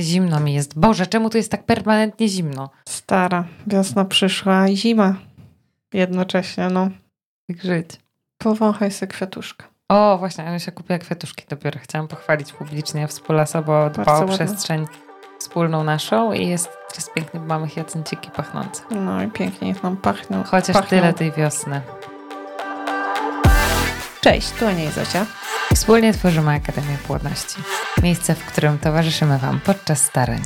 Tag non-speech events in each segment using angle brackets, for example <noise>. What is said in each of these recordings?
Zimno mi jest. Boże, czemu tu jest tak permanentnie zimno? Stara, wiosna przyszła i zima. Jednocześnie, no. Jak żyć. Powąchaj sobie kwiatuszkę. O, właśnie, Anusia kupiła kwiatuszki dopiero. Chciałam pochwalić publicznie wspólasa, bo dba o ładne. przestrzeń wspólną naszą i jest teraz pięknie, bo mamy hyacynciki pachnące. No i pięknie nam pachną. Chociaż pachną. tyle tej wiosny. Cześć, tu Ania i Zosia. Wspólnie tworzymy Akademię Płodności. Miejsce, w którym towarzyszymy Wam podczas starań.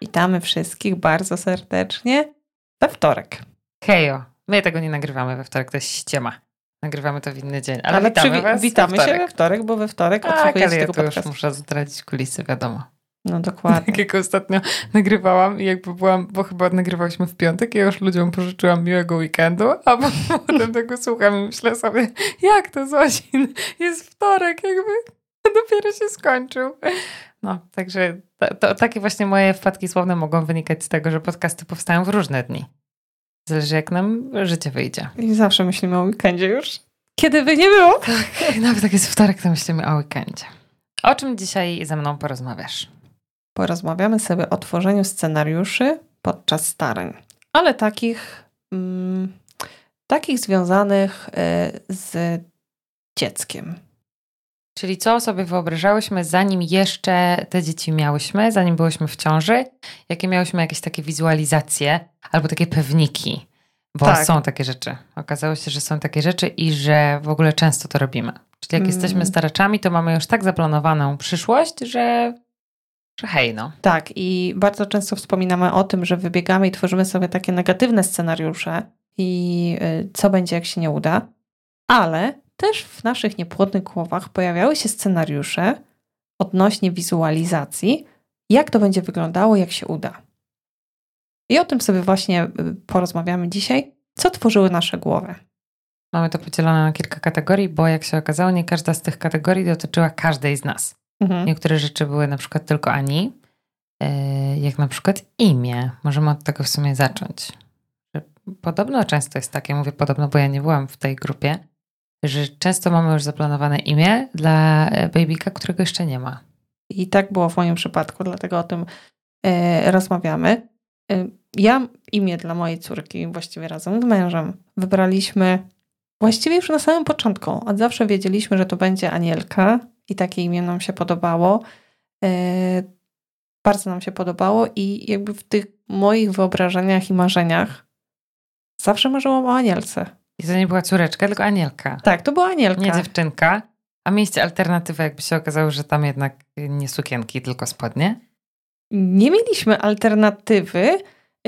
Witamy wszystkich bardzo serdecznie we wtorek. Hejo, my tego nie nagrywamy we wtorek, to jest ściema. Nagrywamy to w inny dzień, ale, Ale witamy przywi- Was witamy we się we wtorek. bo we wtorek Tak, odsłuchujecie ja tego podcastu. muszę zdradzić kulisy, wiadomo. No <laughs> dokładnie. Tak jak ostatnio nagrywałam i jakby byłam, bo chyba nagrywałyśmy w piątek, ja już ludziom pożyczyłam miłego weekendu, a <laughs> potem tego słucham i myślę sobie, jak to Zozin, jest wtorek, jakby <laughs> dopiero się skończył. No, także to, to, takie właśnie moje wpadki słowne mogą wynikać z tego, że podcasty powstają w różne dni. Zależy jak nam życie wyjdzie. I zawsze myślimy o weekendzie już. Kiedy by nie było. Nawet jak jest wtorek, to myślimy o weekendzie. O czym dzisiaj ze mną porozmawiasz? Porozmawiamy sobie o tworzeniu scenariuszy podczas starań. Ale takich, mm, takich związanych y, z dzieckiem. Czyli co sobie wyobrażałyśmy, zanim jeszcze te dzieci miałyśmy, zanim byłyśmy w ciąży, jakie miałyśmy jakieś takie wizualizacje albo takie pewniki, bo Tak. są takie rzeczy. Okazało się, że są takie rzeczy i że w ogóle często to robimy. Czyli jak Mm. jesteśmy staraczami, to mamy już tak zaplanowaną przyszłość, że, że hej no. Tak, i bardzo często wspominamy o tym, że wybiegamy i tworzymy sobie takie negatywne scenariusze i y, co będzie, jak się nie uda, ale też w naszych niepłodnych głowach pojawiały się scenariusze odnośnie wizualizacji, jak to będzie wyglądało, jak się uda. I o tym sobie właśnie y, porozmawiamy dzisiaj, co tworzyły nasze głowy. Mamy to podzielone na kilka kategorii, bo jak się okazało, nie każda z tych kategorii dotyczyła każdej z nas. Mhm. Niektóre rzeczy były na przykład tylko Ani, yy, jak na przykład imię. Możemy od tego w sumie zacząć. Podobno często jest tak, ja mówię podobno, bo ja nie byłam w tej grupie, że często mamy już zaplanowane imię dla e, babyka, którego jeszcze nie ma. I tak było w moim przypadku, dlatego o tym e, rozmawiamy. E, ja imię dla mojej córki, właściwie razem z mężem, wybraliśmy właściwie już na samym początku. Od zawsze wiedzieliśmy, że to będzie Anielka i takie imię nam się podobało. E, bardzo nam się podobało i jakby w tych moich wyobrażeniach i marzeniach zawsze marzyłam o Anielce. I to nie była córeczka, tylko Anielka. Tak, to była Anielka. Nie dziewczynka. A mieliście alternatywę, jakby się okazało, że tam jednak nie sukienki, tylko spodnie? Nie mieliśmy alternatywy,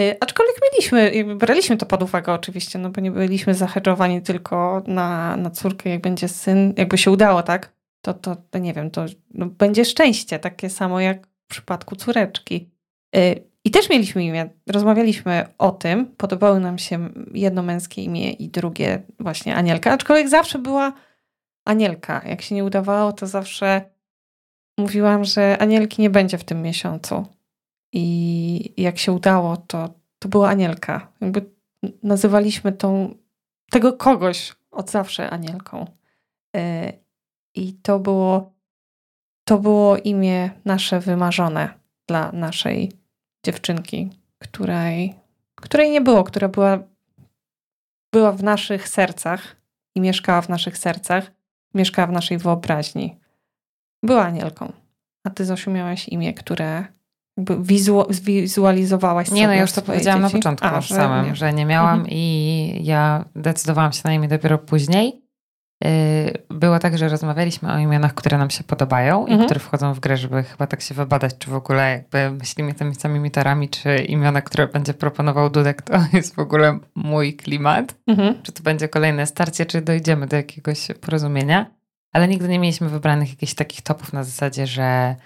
y, aczkolwiek mieliśmy, braliśmy to pod uwagę oczywiście, no bo nie byliśmy zahedżowani tylko na, na córkę, jak będzie syn, jakby się udało, tak? To, to, nie wiem, to no, będzie szczęście, takie samo jak w przypadku córeczki. Y, I też mieliśmy imię, rozmawialiśmy o tym, podobały nam się jedno męskie imię i drugie właśnie Anielka, aczkolwiek zawsze była Anielka. Jak się nie udawało, to zawsze mówiłam, że Anielki nie będzie w tym miesiącu. I jak się udało, to, to była Anielka. Jakby nazywaliśmy tą, tego kogoś od zawsze Anielką. E, I to było, to było imię nasze wymarzone dla naszej dziewczynki, której, której nie było, która była, była w naszych sercach i mieszkała w naszych sercach, mieszkała w naszej wyobraźni. Była Anielką. A ty, Zosiu, miałaś imię, które wizu- zwizualizowałaś Nie, no sobie ja już to powiedziałam dzieci? na początku A, że samym, nie. że nie miałam Mhm. i ja decydowałam się na imię dopiero później. Yy, Było tak, że rozmawialiśmy o imionach, które nam się podobają i Mhm. które wchodzą w grę, żeby chyba tak się wybadać, czy w ogóle jakby myślimy tymi samymi torami, czy imiona, które będzie proponował Dudek, to <laughs> jest w ogóle mój klimat. Mhm. Czy to będzie kolejne starcie, czy dojdziemy do jakiegoś porozumienia. Ale nigdy nie mieliśmy wybranych jakichś takich topów na zasadzie, że,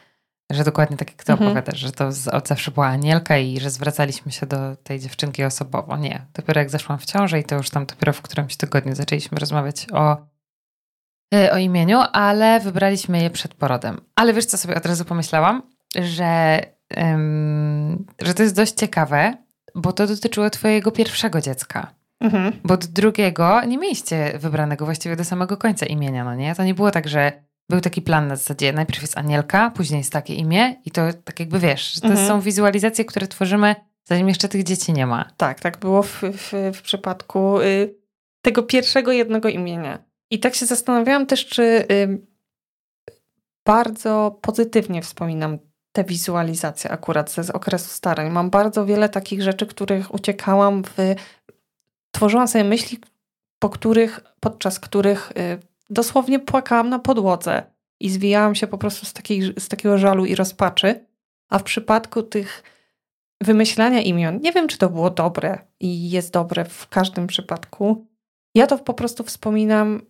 że dokładnie tak jak ty Mhm. opowiadasz, że to z, od zawsze była Anielka i że zwracaliśmy się do tej dziewczynki osobowo. Nie. Dopiero jak zaszłam w ciążę i to już tam dopiero w którymś tygodniu zaczęliśmy rozmawiać o, y, o imieniu, ale wybraliśmy je przed porodem. Ale wiesz, co sobie od razu pomyślałam? Że, ym, że to jest dość ciekawe, bo to dotyczyło twojego pierwszego dziecka. Mhm. Bo od drugiego nie mieliście wybranego właściwie do samego końca imienia, no nie? To nie było tak, że był taki plan na zasadzie, najpierw jest Anielka, później jest takie imię i to tak jakby wiesz, że to Mhm. są wizualizacje, które tworzymy zanim jeszcze tych dzieci nie ma. Tak, tak było w, w, w przypadku y, tego pierwszego jednego imienia. I tak się zastanawiałam też, czy bardzo pozytywnie wspominam te wizualizacje akurat z okresu starań. Mam bardzo wiele takich rzeczy, których uciekałam w... Tworzyłam sobie myśli, po których, podczas których y, dosłownie płakałam na podłodze i zwijałam się po prostu z, takiej, z takiego żalu i rozpaczy. A w przypadku tych wymyślania imion, nie wiem, czy to było dobre i jest dobre w każdym przypadku. Ja to po prostu wspominam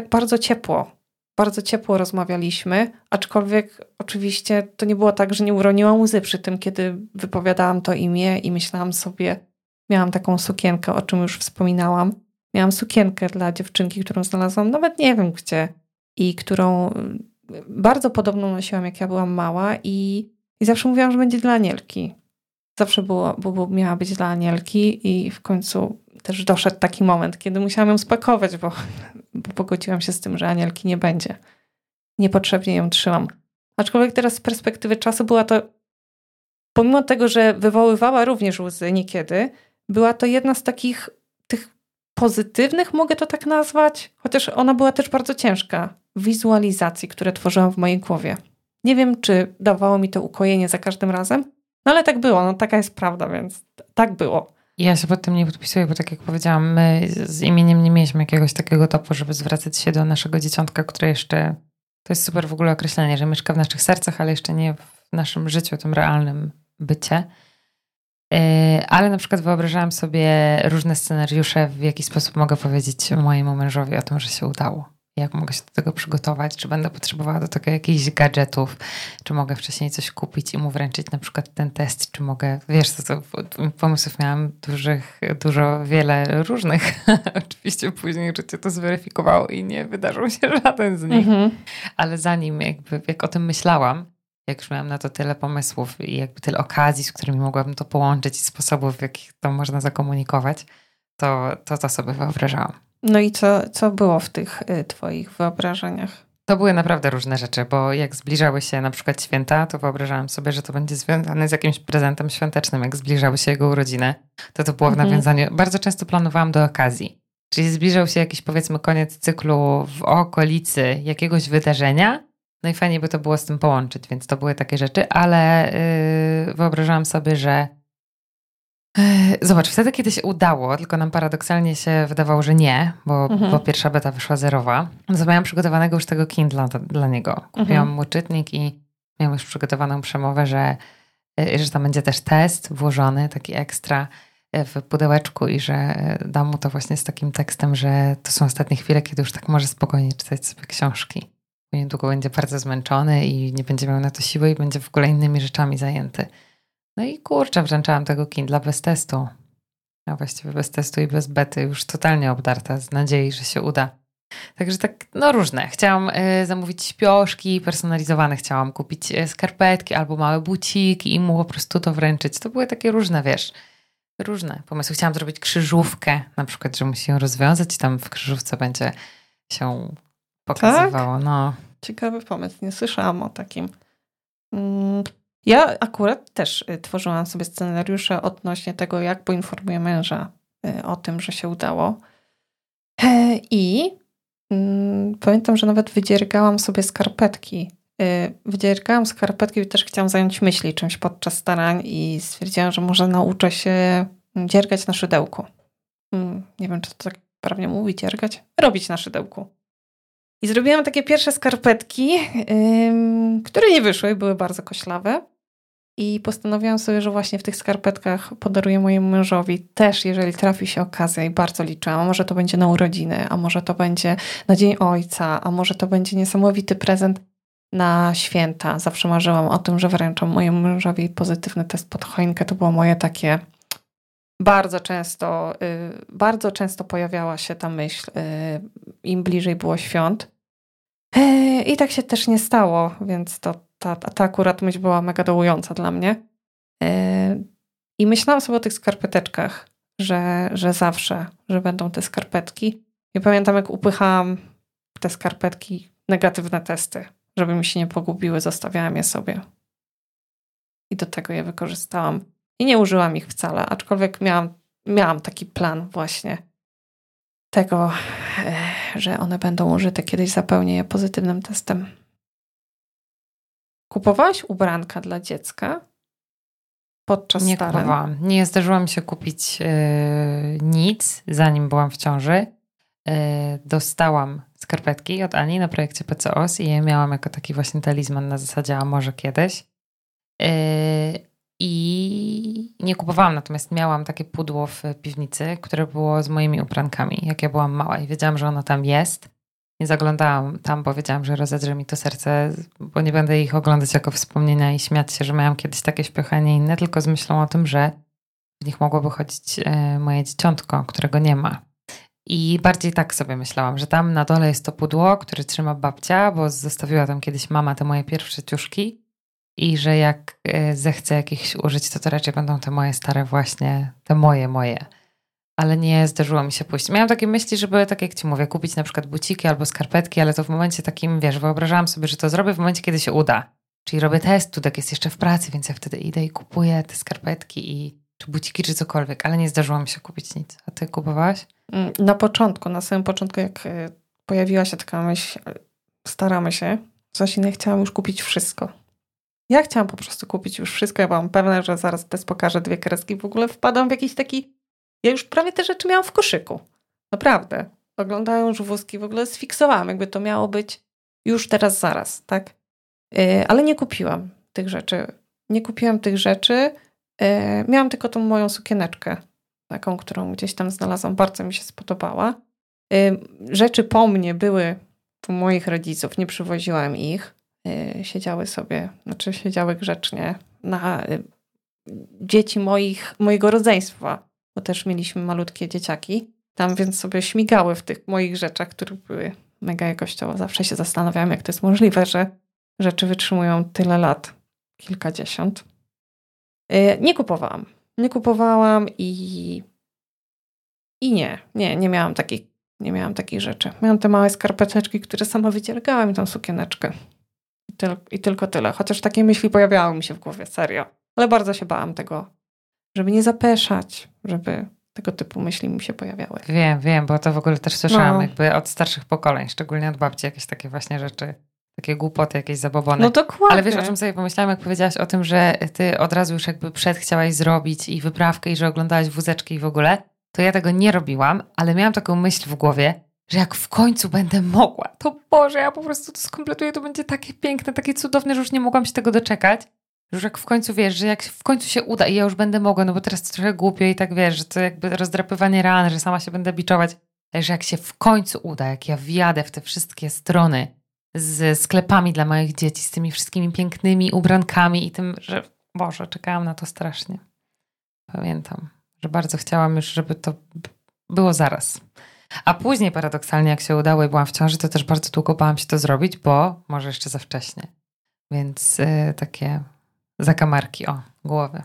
tak bardzo ciepło. Bardzo ciepło rozmawialiśmy, aczkolwiek oczywiście to nie było tak, że nie uroniłam łzy przy tym, kiedy wypowiadałam to imię i myślałam sobie, miałam taką sukienkę, o czym już wspominałam. Miałam sukienkę dla dziewczynki, którą znalazłam nawet nie wiem gdzie i którą y, bardzo podobną nosiłam, jak ja byłam mała i, i zawsze mówiłam, że będzie dla Anielki. Zawsze było, bo, bo miała być dla Anielki i w końcu też doszedł taki moment, kiedy musiałam ją spakować, bo, bo pogodziłam się z tym, że Anielki nie będzie. Niepotrzebnie ją trzymam. Aczkolwiek teraz z perspektywy czasu była to, pomimo tego, że wywoływała również łzy niekiedy, była to jedna z takich tych pozytywnych, mogę to tak nazwać, chociaż ona była też bardzo ciężka, wizualizacji, które tworzyłam w mojej głowie. Nie wiem, czy dawało mi to ukojenie za każdym razem, no ale tak było, no taka jest prawda, więc tak było. Ja się pod tym nie podpisuję, bo tak jak powiedziałam, my z imieniem nie mieliśmy jakiegoś takiego topu, żeby zwracać się do naszego dzieciątka, które jeszcze, to jest super w ogóle określenie, że mieszka w naszych sercach, ale jeszcze nie w naszym życiu, tym realnym bycie. Yy, Ale na przykład wyobrażałam sobie różne scenariusze, w jaki sposób mogę powiedzieć mojemu mężowi o tym, że się udało. Jak mogę się do tego przygotować, czy będę potrzebowała do tego jakichś gadżetów, czy mogę wcześniej coś kupić i mu wręczyć na przykład ten test, czy mogę, wiesz, to, to pomysłów miałam dużych, dużo, wiele różnych. <laughs> Oczywiście później życie to zweryfikowało i nie wydarzył się <laughs> żaden z nich. Mhm. Ale zanim jakby, jak o tym myślałam, jak już miałam na to tyle pomysłów i jakby tyle okazji, z którymi mogłabym to połączyć i sposobów, w jakich to można zakomunikować, to to, to sobie wyobrażałam. No i co, co było w tych y, twoich wyobrażeniach? To były naprawdę różne rzeczy, bo jak zbliżały się na przykład święta, to wyobrażałam sobie, że to będzie związane z jakimś prezentem świątecznym. Jak zbliżały się jego urodziny, to to było w Mhm. nawiązaniu. Bardzo często planowałam do okazji. Czyli zbliżał się jakiś powiedzmy koniec cyklu w okolicy jakiegoś wydarzenia. No i fajnie by to było z tym połączyć, więc to były takie rzeczy, ale yy, wyobrażałam sobie, że Zobacz, wtedy kiedy się udało, tylko nam paradoksalnie się wydawało, że nie, bo, Mhm. bo pierwsza beta wyszła zerowa, to miałam przygotowanego już tego Kindla do, dla niego. Kupiłam Mhm. mu czytnik i miałam już przygotowaną przemowę, że, y, że tam będzie też test włożony, taki ekstra y, w pudełeczku i że y, dam mu to właśnie z takim tekstem, że to są ostatnie chwile, kiedy już tak może spokojnie czytać sobie książki. Niedługo będzie bardzo zmęczony i nie będzie miał na to siły i będzie w ogóle innymi rzeczami zajęty. No i kurczę, wręczałam tego Kindla bez testu. A właściwie bez testu i bez bety, już totalnie obdarta z nadziei, że się uda. Także tak, no różne. Chciałam y, zamówić śpioszki personalizowane, chciałam kupić y, skarpetki albo małe buciki i mu po prostu to wręczyć. To były takie różne, wiesz, różne pomysły. Chciałam zrobić krzyżówkę, na przykład, że musi ją rozwiązać i tam w krzyżówce będzie się pokazywało. No, Ciekawy pomysł, nie słyszałam o takim. Mm, Ja akurat też y, tworzyłam sobie scenariusze odnośnie tego, jak poinformuję męża y, o tym, że się udało. E, I mm, pamiętam, że nawet wydziergałam sobie skarpetki. Y, Wydziergałam skarpetki i też chciałam zająć myśli czymś podczas starań i stwierdziłam, że może nauczę się dziergać na szydełku. Mm, Nie wiem, czy to tak prawnie mówi, dziergać? Robić na szydełku. I zrobiłam takie pierwsze skarpetki, które nie wyszły, były bardzo koślawe. I postanowiłam sobie, że właśnie w tych skarpetkach podaruję mojemu mężowi też, jeżeli trafi się okazja i bardzo liczyłam. A może to będzie na urodziny, a może to będzie na Dzień Ojca, a może to będzie niesamowity prezent na święta. Zawsze marzyłam o tym, że wręczam mojemu mężowi pozytywny test pod choinkę. To było moje takie bardzo często, y, bardzo często pojawiała się ta myśl, y, im bliżej było świąt. E, I tak się też nie stało, więc to, ta, ta akurat myśl była mega dołująca dla mnie. E, I myślałam sobie o tych skarpeteczkach, że, że zawsze, że będą te skarpetki. I pamiętam, jak upychałam te skarpetki negatywne testy, żeby mi się nie pogubiły, zostawiałam je sobie. I do tego je wykorzystałam. I nie użyłam ich wcale, aczkolwiek miałam, miałam taki plan właśnie tego, e, że one będą użyte kiedyś, zapełnię je pozytywnym testem. Kupowałaś ubranka dla dziecka podczas Nie starań? kupowałam. Nie zdarzyło mi się kupić yy, nic, zanim byłam w ciąży. Yy, dostałam skarpetki od Ani na projekcie PCOS i je miałam jako taki właśnie talizman na zasadzie, a może kiedyś. Yy, I nie kupowałam, natomiast miałam takie pudło w piwnicy, które było z moimi uprankami, jak ja byłam mała i wiedziałam, że ono tam jest. Nie zaglądałam tam, bo wiedziałam, że rozedrze mi to serce, bo nie będę ich oglądać jako wspomnienia i śmiać się, że miałam kiedyś takie śpiechy, a nie inne, tylko z myślą o tym, że w nich mogłoby chodzić e, moje dzieciątko, którego nie ma. I bardziej tak sobie myślałam, że tam na dole jest to pudło, które trzyma babcia, bo zostawiła tam kiedyś mama te moje pierwsze ciuszki i że jak e, zechcę jakichś użyć, to to raczej będą te moje stare właśnie, te moje, moje. Ale nie zdarzyło mi się pójść. Miałam takie myśli, żeby, tak jak ci mówię, kupić na przykład buciki albo skarpetki, ale to w momencie takim, wiesz, wyobrażałam sobie, że to zrobię w momencie, kiedy się uda. Czyli robię test, Tudek jest jeszcze w pracy, więc ja wtedy idę i kupuję te skarpetki i czy buciki, czy cokolwiek, ale nie zdarzyło mi się kupić nic. A ty kupowałaś? Mm, Na początku, na samym początku, jak e, pojawiła się taka myśl, e, staramy się, coś innego chciałam już kupić wszystko. Ja chciałam po prostu kupić już wszystko. Ja byłam pewna, że zaraz bez pokażę dwie kreski. W ogóle wpadłam w jakiś taki. Ja już prawie te rzeczy miałam w koszyku. Naprawdę. Oglądają już wózki, w ogóle sfiksowałam, jakby to miało być już teraz, zaraz, tak? Yy, ale nie kupiłam tych rzeczy. Nie kupiłam tych rzeczy. Yy, miałam tylko tą moją sukieneczkę, taką, którą gdzieś tam znalazłam. Bardzo mi się spodobała. Yy, rzeczy po mnie były u moich rodziców, nie przywoziłam ich. Yy, siedziały sobie, znaczy siedziały grzecznie na yy, dzieci moich, mojego rodzeństwa, bo też mieliśmy malutkie dzieciaki. Tam więc sobie śmigały w tych moich rzeczach, które były mega jakościowo. Zawsze się zastanawiałam, jak to jest możliwe, że rzeczy wytrzymują tyle lat, kilkadziesiąt. Yy, nie kupowałam. Nie kupowałam i, i nie, nie, nie miałam takich, nie miałam takich rzeczy. Miałam te małe skarpeteczki, które sama wydziergałam i tą sukieneczkę. I, tyl, I tylko tyle. Chociaż takie myśli pojawiały mi się w głowie, serio. Ale bardzo się bałam tego, żeby nie zapeszać, żeby tego typu myśli mi się pojawiały. Wiem, wiem, bo to w ogóle też słyszałam No. jakby od starszych pokoleń, szczególnie od babci, jakieś takie właśnie rzeczy, takie głupoty, jakieś zabobony. No dokładnie. Ale wiesz, o czym sobie pomyślałam, jak powiedziałaś o tym, że ty od razu już jakby przed chciałaś zrobić i wyprawkę i że oglądałaś wózeczki i w ogóle, to ja tego nie robiłam, ale miałam taką myśl w głowie, że jak w końcu będę mogła, to Boże, ja po prostu to skompletuję, to będzie takie piękne, takie cudowne, że już nie mogłam się tego doczekać. Już jak w końcu wiesz, że jak w końcu się uda i ja już będę mogła, no bo teraz to trochę głupio i tak wiesz, że to jakby rozdrapywanie ran, że sama się będę biczować, ale że jak się w końcu uda, jak ja wjadę w te wszystkie strony z sklepami dla moich dzieci, z tymi wszystkimi pięknymi ubrankami i tym, że Boże, czekałam na to strasznie. Pamiętam, że bardzo chciałam już, żeby to było zaraz. A później paradoksalnie, jak się udało i byłam w ciąży, to też bardzo długo bałam się to zrobić, bo może jeszcze za wcześnie. Więc y, takie zakamarki, o, głowy.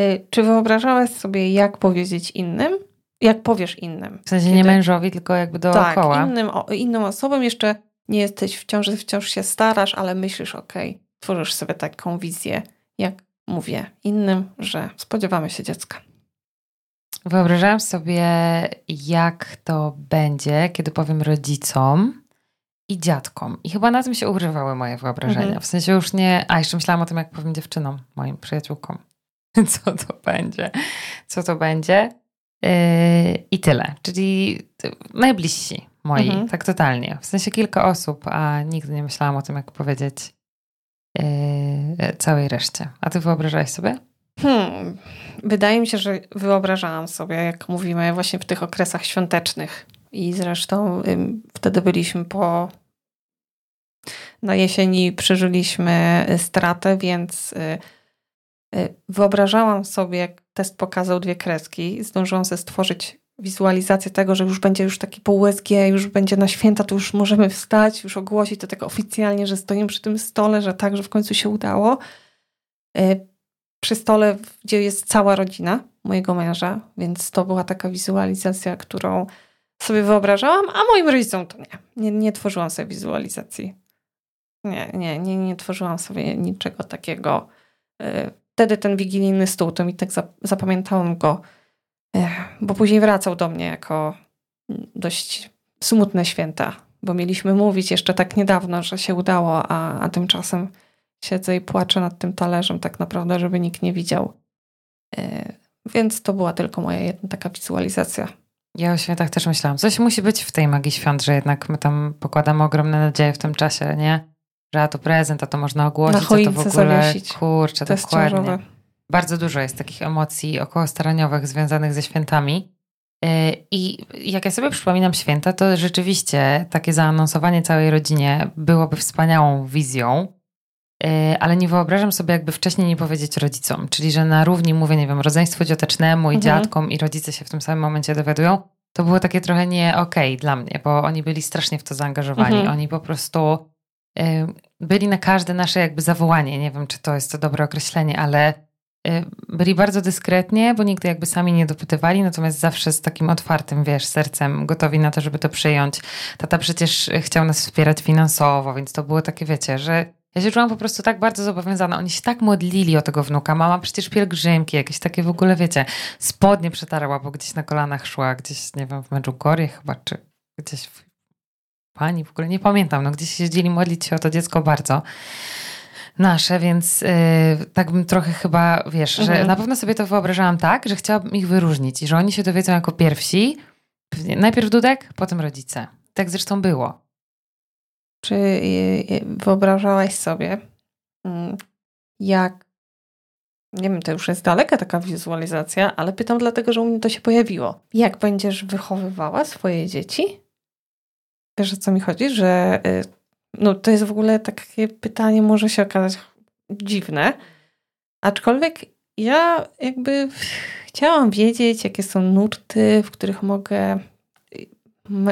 Y, Czy wyobrażałaś sobie, jak powiedzieć innym? Jak powiesz innym? W sensie nie Kiedy- mężowi, tylko jakby dookoła. Tak, innym, o, innym osobom jeszcze nie jesteś w ciąży, wciąż się starasz, ale myślisz, okej, tworzysz sobie taką wizję, jak mówię innym, że spodziewamy się dziecka. Wyobrażałam sobie, jak to będzie, kiedy powiem rodzicom i dziadkom. I chyba na tym się ugrywały moje wyobrażenia. Mhm. W sensie już nie. A jeszcze myślałam o tym, jak powiem dziewczynom, moim przyjaciółkom. <laughs> Co to będzie? Co to będzie? Yy, I tyle. Czyli najbliżsi moi, Mhm. tak totalnie. W sensie kilka osób, a nigdy nie myślałam o tym, jak powiedzieć yy, całej reszcie. A ty wyobrażałeś sobie? Hmm. Wydaje mi się, że wyobrażałam sobie, jak mówimy właśnie w tych okresach świątecznych. I zresztą wtedy byliśmy po. Na jesieni przeżyliśmy y, stratę, więc y, y, wyobrażałam sobie, jak test pokazał dwie kreski. Zdążyłam sobie stworzyć wizualizację tego, że już będzie już taki pół USG, już będzie na święta, to już możemy wstać, już ogłosić to tak oficjalnie, że stoimy przy tym stole, że tak, że w końcu się udało. Przy stole, gdzie jest cała rodzina mojego męża, więc to była taka wizualizacja, którą sobie wyobrażałam, a moim rodzicom to nie. Nie, nie tworzyłam sobie wizualizacji. Nie, nie, nie, nie tworzyłam sobie niczego takiego. Y, wtedy ten wigilijny stół, to mi tak zapamiętałam go, bo później wracał do mnie jako dość smutne święta, bo mieliśmy mówić jeszcze tak niedawno, że się udało, a, a tymczasem siedzę i płaczę nad tym talerzem tak naprawdę, żeby nikt nie widział. Y, więc to była tylko moja jedna taka wizualizacja. Ja o świętach też myślałam. Coś musi być w tej magii świąt, że jednak my tam pokładamy ogromne nadzieje w tym czasie, nie? Że a to prezent, a to można ogłosić, a to w ogóle zawiesić. kurczę, to dokładnie. Bardzo dużo jest takich emocji około staraniowych związanych ze świętami. Y, I jak ja sobie przypominam święta, to rzeczywiście takie zaanonsowanie całej rodzinie byłoby wspaniałą wizją, ale nie wyobrażam sobie, jakby wcześniej nie powiedzieć rodzicom. Czyli, że na równi mówię, nie wiem, rodzeństwu ciotecznemu i mhm. dziadkom, i rodzice się w tym samym momencie dowiadują. To było takie trochę nie okej okay dla mnie, bo oni byli strasznie w to zaangażowani. Mhm. Oni po prostu y, byli na każde nasze jakby zawołanie. Nie wiem, czy to jest to dobre określenie, ale Y, byli bardzo dyskretnie, bo nigdy jakby sami nie dopytywali, natomiast zawsze z takim otwartym, wiesz, sercem, gotowi na to, żeby to przyjąć. Tata przecież chciał nas wspierać finansowo, więc to było takie, wiecie, że ja się czułam po prostu tak bardzo zobowiązana. Oni się tak modlili o tego wnuka. Mama przecież pielgrzymki, jakieś takie w ogóle, wiecie, spodnie przetarła, bo gdzieś na kolanach szła, gdzieś, nie wiem, w Medjugorje chyba, czy gdzieś w pani, w ogóle nie pamiętam, no gdzieś siedzieli modlić się o to dziecko bardzo nasze, więc yy, tak bym trochę chyba, wiesz, mhm. że na pewno sobie to wyobrażałam tak, że chciałabym ich wyróżnić i że oni się dowiedzą jako pierwsi. Najpierw Dudek, potem rodzice. Tak zresztą było. Czy y, y, wyobrażałaś sobie, mm, jak, nie wiem, to już jest daleka taka wizualizacja, ale pytam dlatego, że u mnie to się pojawiło. Jak będziesz wychowywała swoje dzieci? Wiesz o co mi chodzi? Że y, no to jest w ogóle takie pytanie, może się okazać dziwne. Aczkolwiek ja jakby chciałam wiedzieć, jakie są nurty, w których mogę.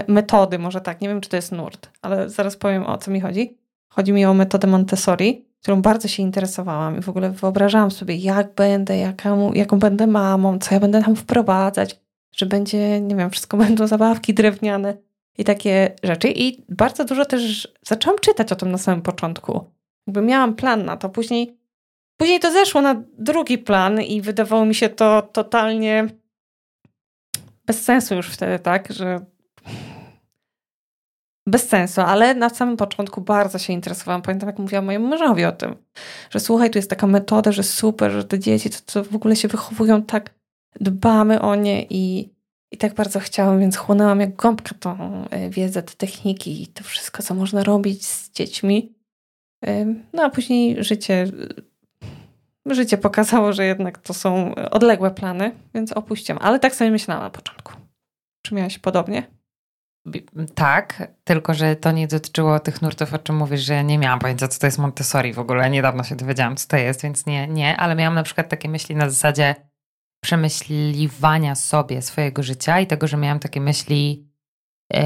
Metody, może tak, nie wiem, czy to jest nurt, ale zaraz powiem o co mi chodzi. Chodzi mi o metodę Montessori, którą bardzo się interesowałam i w ogóle wyobrażałam sobie, jak będę, jaką, jaką będę mamą, co ja będę tam wprowadzać, że będzie, nie wiem, wszystko <laughs> będą zabawki drewniane i takie rzeczy. I bardzo dużo też zaczęłam czytać o tym na samym początku. Jakby miałam plan na to. Później, później to zeszło na drugi plan i wydawało mi się to totalnie bez sensu już wtedy, tak, że bez sensu, ale na samym początku bardzo się interesowałam. Pamiętam, jak mówiłam mojemu mężowi o tym, że słuchaj, tu jest taka metoda, że super, że te dzieci to, to w ogóle się wychowują tak, dbamy o nie i i tak bardzo chciałam, więc chłonęłam jak gąbka tą e, wiedzę, te techniki i to wszystko, co można robić z dziećmi. No a później życie, e, życie pokazało, że jednak to są odległe plany, więc opuściłam. Ale tak sobie myślałam na początku. Czy miałaś podobnie? Tak, tylko że to nie dotyczyło tych nurtów, o czym mówisz, że ja nie miałam pojęcia, co to jest Montessori w ogóle. Niedawno się dowiedziałam, co to jest, więc nie, nie, ale miałam na przykład takie myśli na zasadzie, przemyśliwania sobie swojego życia i tego, że miałam takie myśli, yy,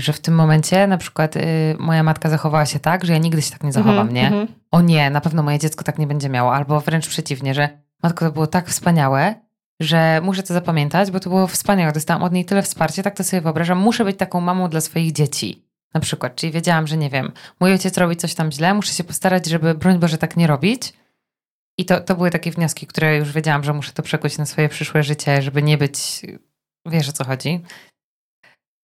że w tym momencie na przykład yy, moja matka zachowała się tak, że ja nigdy się tak nie zachowam, mm-hmm, nie? Mm-hmm. O nie, na pewno moje dziecko tak nie będzie miało, albo wręcz przeciwnie, że matko to było tak wspaniałe, że muszę to zapamiętać, bo to było wspaniałe. Dostałam od niej tyle wsparcia, tak to sobie wyobrażam. Muszę być taką mamą dla swoich dzieci. Na przykład, czyli wiedziałam, że nie wiem, mój ojciec robi coś tam źle, muszę się postarać, żeby broń Boże tak nie robić i to, to były takie wnioski, które już wiedziałam, że muszę to przekuć na swoje przyszłe życie, żeby nie być, wiesz o co chodzi.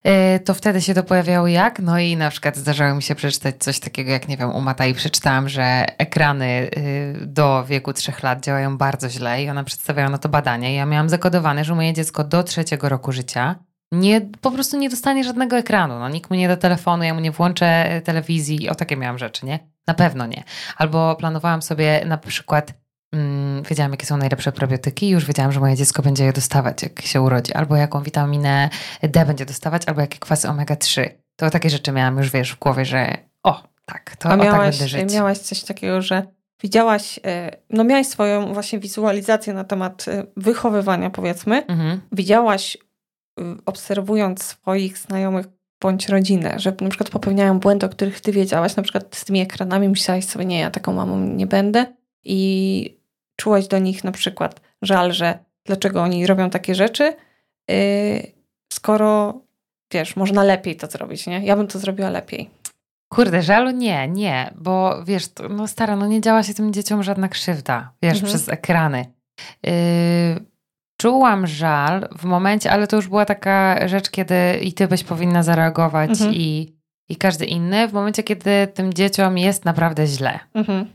E, to wtedy się to pojawiało jak? No i na przykład zdarzało mi się przeczytać coś takiego, jak nie wiem, u Matai przeczytałam, że ekrany y, do wieku trzech lat działają bardzo źle i ona przedstawiała na to badanie. Ja miałam zakodowane, że moje dziecko do trzeciego roku życia nie, po prostu nie dostanie żadnego ekranu. No, nikt mu nie da telefonu, ja mu nie włączę telewizji. O takie miałam rzeczy, nie? Na pewno nie. Albo planowałam sobie na przykład wiedziałam, jakie są najlepsze probiotyki i już wiedziałam, że moje dziecko będzie je dostawać, jak się urodzi. Albo jaką witaminę D będzie dostawać, albo jakie kwasy omega-3. To takie rzeczy miałam już, wiesz, w głowie, że o, tak, to A miałaś, o tak będę żyć. miałaś coś takiego, że widziałaś, e, no miałaś swoją właśnie wizualizację na temat e, wychowywania, powiedzmy. Mhm. Widziałaś, obserwując swoich znajomych bądź rodzinę, że na przykład popełniają błędy, o których ty wiedziałaś, na przykład z tymi ekranami myślałaś sobie, nie, ja taką mamą nie będę i czułaś do nich na przykład żal, że dlaczego oni robią takie rzeczy, yy, skoro wiesz, można lepiej to zrobić, nie? Ja bym to zrobiła lepiej. Kurde, żalu nie, nie, bo wiesz, no stara, no nie działa się tym dzieciom żadna krzywda, wiesz, Mhm. przez ekrany. Yy, czułam żal w momencie, ale to już była taka rzecz, kiedy i ty byś powinna zareagować Mhm. i, i każdy inny, w momencie, kiedy tym dzieciom jest naprawdę źle. Mhm.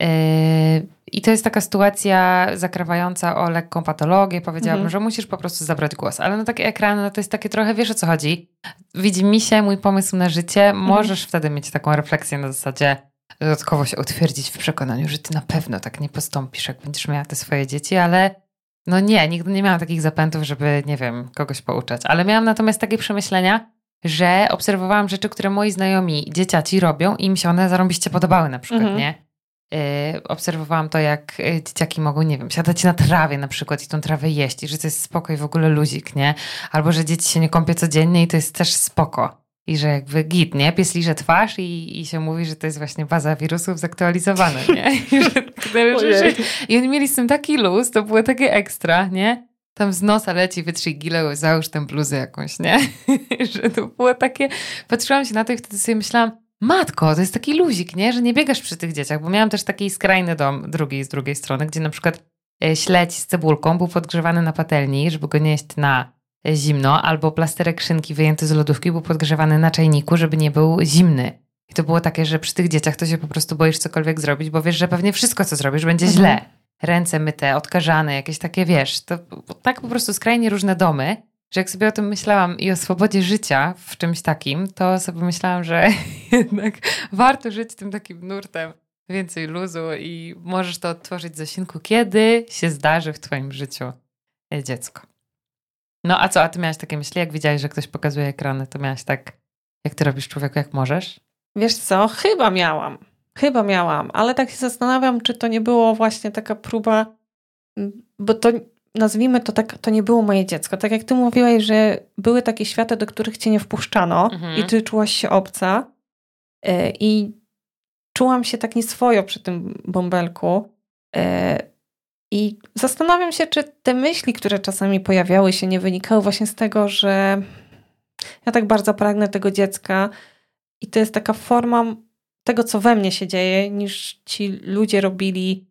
Yy, I to jest taka sytuacja zakrawająca o lekką patologię. Powiedziałabym, Mhm. że musisz po prostu zabrać głos. Ale no takie ekrany, no to jest takie trochę, wiesz o co chodzi. Widzi mi się mój pomysł na życie. Możesz wtedy mieć taką refleksję na zasadzie dodatkowo się utwierdzić w przekonaniu, że ty na pewno tak nie postąpisz, jak będziesz miała te swoje dzieci, ale no nie, nigdy nie miałam takich zapętów, żeby, nie wiem, kogoś pouczać. Ale miałam natomiast takie przemyślenia, że obserwowałam rzeczy, które moi znajomi dzieciaci robią i mi się one zarąbiście podobały na przykład, Mhm. nie? Yy, obserwowałam to, jak yy, dzieciaki mogą, nie wiem, siadać na trawie na przykład i tą trawę jeść i że to jest spoko i w ogóle luzik, nie? Albo, że dzieci się nie kąpie codziennie i to jest też spoko. I że jakby git, nie? Pies liże twarz i, i się mówi, że to jest właśnie baza wirusów zaktualizowana, nie? <laughs> I, że, że, że, I oni mieli z tym taki luz, to było takie ekstra, nie? Tam z nosa leci, wytrzyj gilę, załóż tę bluzę jakąś, nie? <laughs> że to było takie... Patrzyłam się na to i wtedy sobie myślałam, matko, to jest taki luzik, nie? Że nie biegasz przy tych dzieciach, bo miałam też taki skrajny dom drugiej z drugiej strony, gdzie na przykład e, śledź z cebulką był podgrzewany na patelni, żeby go nie jeść na e, zimno, albo plasterek szynki wyjęty z lodówki był podgrzewany na czajniku, żeby nie był zimny. I to było takie, że przy tych dzieciach to się po prostu boisz cokolwiek zrobić, bo wiesz, że pewnie wszystko, co zrobisz, będzie Mhm. źle. Ręce myte, odkażane, jakieś takie, wiesz, to tak po prostu skrajnie różne domy, że jak sobie o tym myślałam i o swobodzie życia w czymś takim, to sobie myślałam, że <laughs> jednak warto żyć tym takim nurtem więcej luzu i możesz to odtworzyć Zosinku, kiedy się zdarzy w twoim życiu e, dziecko. No a co, a ty miałaś takie myśli, jak widziałaś, że ktoś pokazuje ekrany, to miałaś tak, jak ty robisz człowieku, jak możesz? Wiesz co, chyba miałam. Chyba miałam, ale tak się zastanawiam, czy to nie było właśnie taka próba, bo to nazwijmy to tak, to nie było moje dziecko. Tak jak ty mówiłaś, że były takie światy, do których cię nie wpuszczano Mhm. i ty czułaś się obca e, i czułam się tak nieswojo przy tym bąbelku e, i zastanawiam się, czy te myśli, które czasami pojawiały się, nie wynikały właśnie z tego, że ja tak bardzo pragnę tego dziecka i to jest taka forma tego, co we mnie się dzieje, niż ci ludzie robili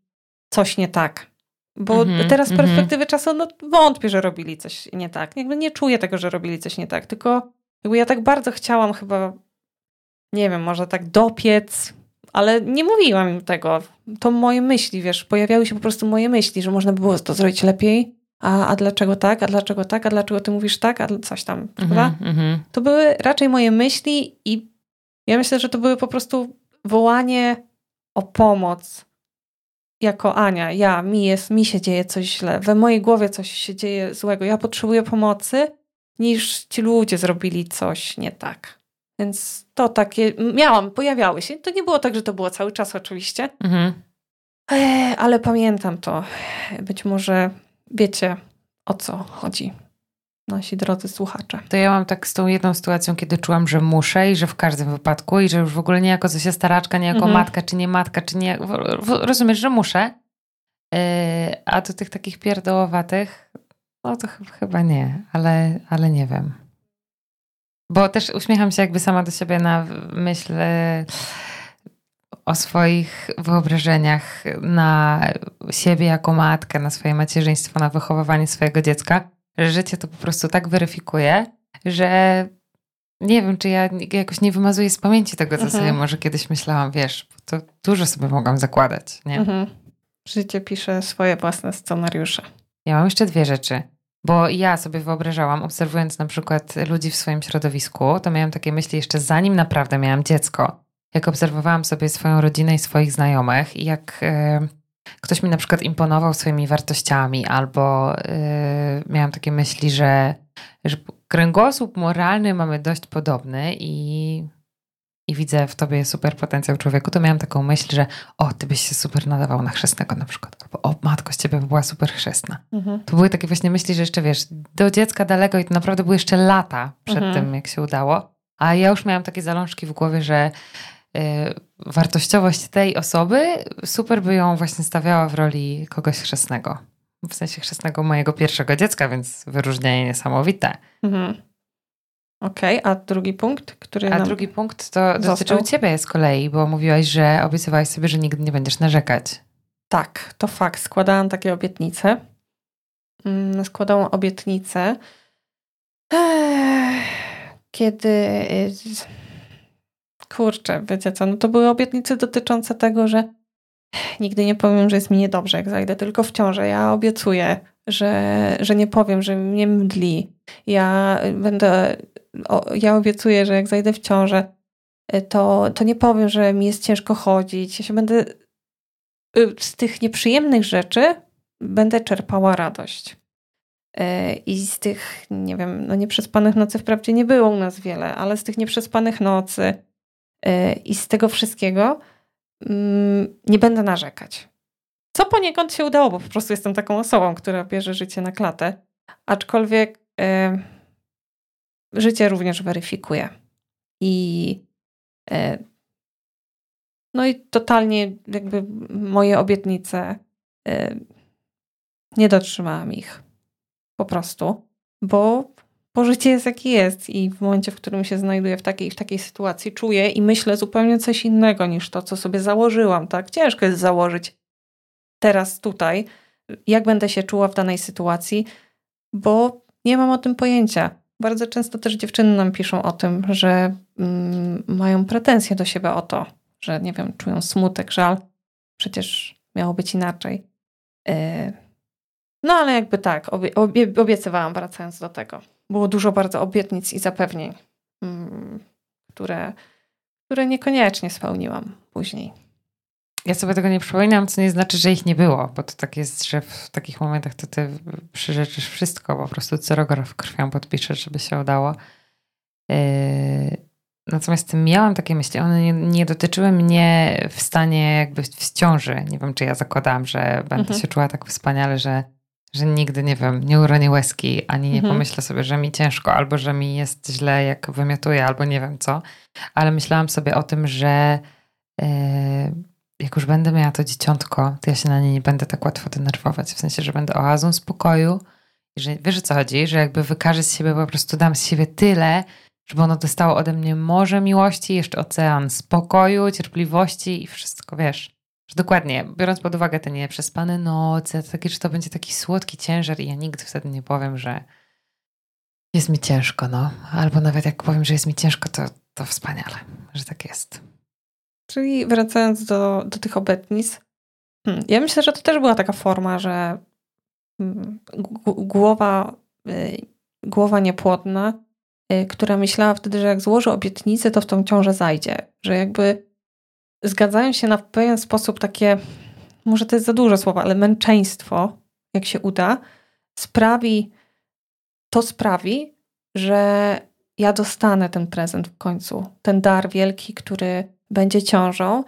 coś nie tak. Bo Mhm, teraz z mhm. perspektywy czasu no, wątpię, że robili coś nie tak. Jakby nie czuję tego, że robili coś nie tak, tylko jakby ja tak bardzo chciałam chyba, nie wiem, może tak dopiec, ale nie mówiłam im tego. To moje myśli, wiesz, pojawiały się po prostu moje myśli, że można by było to zrobić lepiej, a, a dlaczego tak, a dlaczego tak, a dlaczego ty mówisz tak, a coś tam, prawda? Mhm, mhm. To były raczej moje myśli i ja myślę, że to były po prostu wołanie o pomoc. Jako Ania, ja, mi jest, mi się dzieje coś źle, we mojej głowie coś się dzieje złego, ja potrzebuję pomocy, niż ci ludzie zrobili coś nie tak. Więc to takie, miałam, pojawiały się. To nie było tak, że to było cały czas oczywiście, Mhm. Eee, ale pamiętam to. Być może wiecie, o co chodzi, nasi drodzy słuchacze. To ja mam tak z tą jedną sytuacją, kiedy czułam, że muszę i że w każdym wypadku i że już w ogóle nie jako się staraczka, nie jako Mhm. matka, czy nie matka, czy nie... Rozumiesz, że muszę. Yy, a do tych takich pierdołowatych, no to ch- chyba nie, ale, ale nie wiem. Bo też uśmiecham się jakby sama do siebie na myśl o swoich wyobrażeniach na siebie jako matkę, na swoje macierzyństwo, na wychowywanie swojego dziecka, życie to po prostu tak weryfikuje, że nie wiem, czy ja jakoś nie wymazuję z pamięci tego, co Mhm. sobie może kiedyś myślałam, wiesz, bo to dużo sobie mogłam zakładać, nie? Mhm. Życie pisze swoje własne scenariusze. Ja mam jeszcze dwie rzeczy. Bo ja sobie wyobrażałam, obserwując na przykład ludzi w swoim środowisku, to miałam takie myśli jeszcze zanim naprawdę miałam dziecko. Jak obserwowałam sobie swoją rodzinę i swoich znajomych i jak e, ktoś mi na przykład imponował swoimi wartościami albo e, miałam takie myśli, że, że kręgosłup moralny mamy dość podobny i, i widzę w tobie super potencjał człowieku, to miałam taką myśl, że o, ty byś się super nadawał na chrzestnego na przykład. Albo o, matko, z ciebie by była super chrzestna. Mhm. To były takie właśnie myśli, że jeszcze wiesz, do dziecka daleko i to naprawdę były jeszcze lata przed Mhm. tym, jak się udało. A ja już miałam takie zalążki w głowie, że wartościowość tej osoby super by ją właśnie stawiała w roli kogoś chrzestnego. W sensie chrzestnego mojego pierwszego dziecka, więc wyróżnienie niesamowite. Mhm. Okej, okay, a drugi punkt, który. A drugi punkt to dotyczył ciebie z kolei, bo mówiłaś, że obiecywałaś sobie, że nigdy nie będziesz narzekać. Tak, to fakt. Składałam takie obietnice. Mm, składałam obietnice. Kiedy. Kurczę, wiecie co? No to były obietnice dotyczące tego, że nigdy nie powiem, że jest mi niedobrze, jak zajdę tylko w ciążę. Ja obiecuję, że, że nie powiem, że mnie mdli. Ja będę. O, ja obiecuję, że jak zajdę w ciążę, y, to, to nie powiem, że mi jest ciężko chodzić. Ja się będę Y, z tych nieprzyjemnych rzeczy będę czerpała radość. Y, I z tych, nie wiem, no nieprzespanych nocy wprawdzie nie było u nas wiele, ale z tych nieprzespanych nocy i z tego wszystkiego mm, nie będę narzekać. Co poniekąd się udało, bo po prostu jestem taką osobą, która bierze życie na klatę. Aczkolwiek życie również weryfikuje. I no i totalnie jakby moje obietnice nie dotrzymałam ich. Po prostu. Bo, bo życie jest jakie jest i w momencie, w którym się znajduję w takiej, w takiej sytuacji, czuję i myślę zupełnie coś innego niż to, co sobie założyłam, tak? Ciężko jest założyć teraz tutaj, jak będę się czuła w danej sytuacji, bo nie mam o tym pojęcia. Bardzo często też dziewczyny nam piszą o tym, że mm, mają pretensje do siebie o to, że nie wiem, czują smutek, żal. Przecież miało być inaczej. E, no ale jakby tak, obie, obie, obiecywałam wracając do tego. Było dużo bardzo obietnic i zapewnień, mm, które, które niekoniecznie spełniłam później. Ja sobie tego nie przypominam, co nie znaczy, że ich nie było, bo to tak jest, że w takich momentach to ty przyrzeczysz wszystko, po prostu w krwią podpiszesz, żeby się udało. Yy, Natomiast miałam takie myśli, one nie, nie, dotyczyły mnie w stanie jakby w ciąży. Nie wiem, czy ja zakładałam, że będę mhm. się czuła tak wspaniale, że, że nigdy, nie wiem, nie uronię łezki, ani nie mhm. pomyślę sobie, że mi ciężko, albo że mi jest źle, jak wymiotuję, albo nie wiem co. Ale myślałam sobie o tym, że yy, jak już będę miała to dzieciątko, to ja się na nie nie będę tak łatwo denerwować. W sensie, że będę oazą spokoju i że wiesz o co chodzi, że jakby wykażę z siebie, po prostu dam z siebie tyle, żeby ono dostało ode mnie morze miłości, jeszcze ocean spokoju, cierpliwości i wszystko, wiesz. Że dokładnie, biorąc pod uwagę te nieprzespane noce, to że to będzie taki słodki ciężar i ja nigdy wtedy nie powiem, że jest mi ciężko, no. Albo nawet jak powiem, że jest mi ciężko, to, to wspaniale, że tak jest. Czyli wracając do, do tych obietnic, hmm, ja myślę, że to też była taka forma, że hmm, głowa, y, głowa niepłodna Y, która myślała wtedy, że jak złoży obietnicę, to w tą ciążę zajdzie. Że jakby zgadzają się na pewien sposób takie, może to jest za dużo słowa, ale męczeństwo, jak się uda, sprawi, to sprawi, że ja dostanę ten prezent w końcu. Ten dar wielki, który będzie ciążą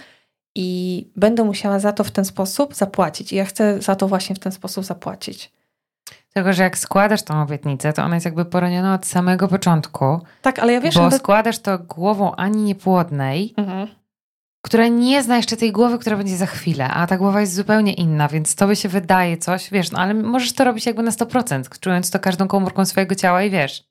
i będę musiała za to w ten sposób zapłacić. I ja chcę za to właśnie w ten sposób zapłacić. Tylko, że jak składasz tą obietnicę, to ona jest jakby poroniona od samego początku. Tak, ale ja wiesz, Bo składasz to głową ani niepłodnej, mhm. Która nie zna jeszcze tej głowy, która będzie za chwilę, a ta głowa jest zupełnie inna, więc to by się wydaje coś, wiesz, no ale możesz to robić jakby na 100%, czując to każdą komórką swojego ciała i wiesz,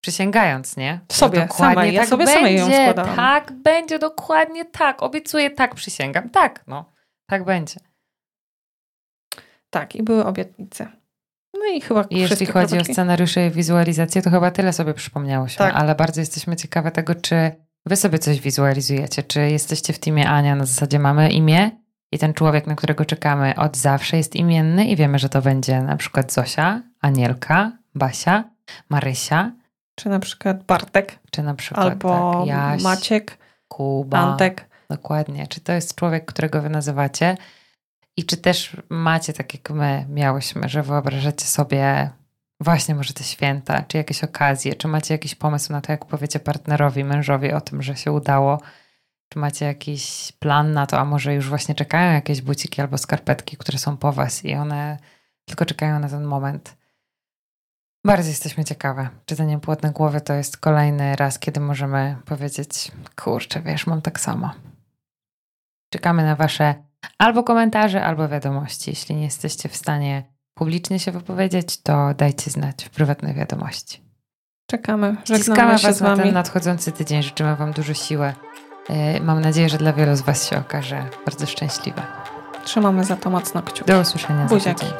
przysięgając, nie? Sobie, dokładnie samej. Ja tak sobie będzie, ją składałam. Tak będzie, dokładnie tak. Obiecuję, tak przysięgam. Tak, no. Tak będzie. Tak, i były obietnice. No i chyba I Jeśli chodzi o scenariusze i wizualizację, to chyba tyle sobie przypomniało się, tak. ale bardzo jesteśmy ciekawe tego, czy wy sobie coś wizualizujecie, czy jesteście w teamie Ania na zasadzie mamy imię i ten człowiek, na którego czekamy od zawsze jest imienny i wiemy, że to będzie na przykład Zosia, Anielka, Basia, Marysia. Czy na przykład Bartek. Czy na przykład albo tak, Jaś, Maciek, Kuba. Antek. Dokładnie. Czy to jest człowiek, którego wy nazywacie? I czy też macie tak jak my miałyśmy, że wyobrażacie sobie właśnie może te święta, czy jakieś okazje, czy macie jakiś pomysł na to, jak powiecie partnerowi, mężowi o tym, że się udało, czy macie jakiś plan na to, a może już właśnie czekają jakieś buciki albo skarpetki, które są po was i one tylko czekają na ten moment. Bardzo jesteśmy ciekawe. Czytanie płodne głowy to jest kolejny raz, kiedy możemy powiedzieć, kurczę, wiesz, mam tak samo. Czekamy na wasze albo komentarze, albo wiadomości. Jeśli nie jesteście w stanie publicznie się wypowiedzieć, to dajcie znać w prywatnej wiadomości. Czekamy. Ściskamy Was z na ten wami. nadchodzący tydzień. Życzymy Wam dużo siły. E, Mam nadzieję, że dla wielu z Was się okaże bardzo szczęśliwe. Trzymamy za to mocno kciuki. Do usłyszenia za Buziaki. tydzień.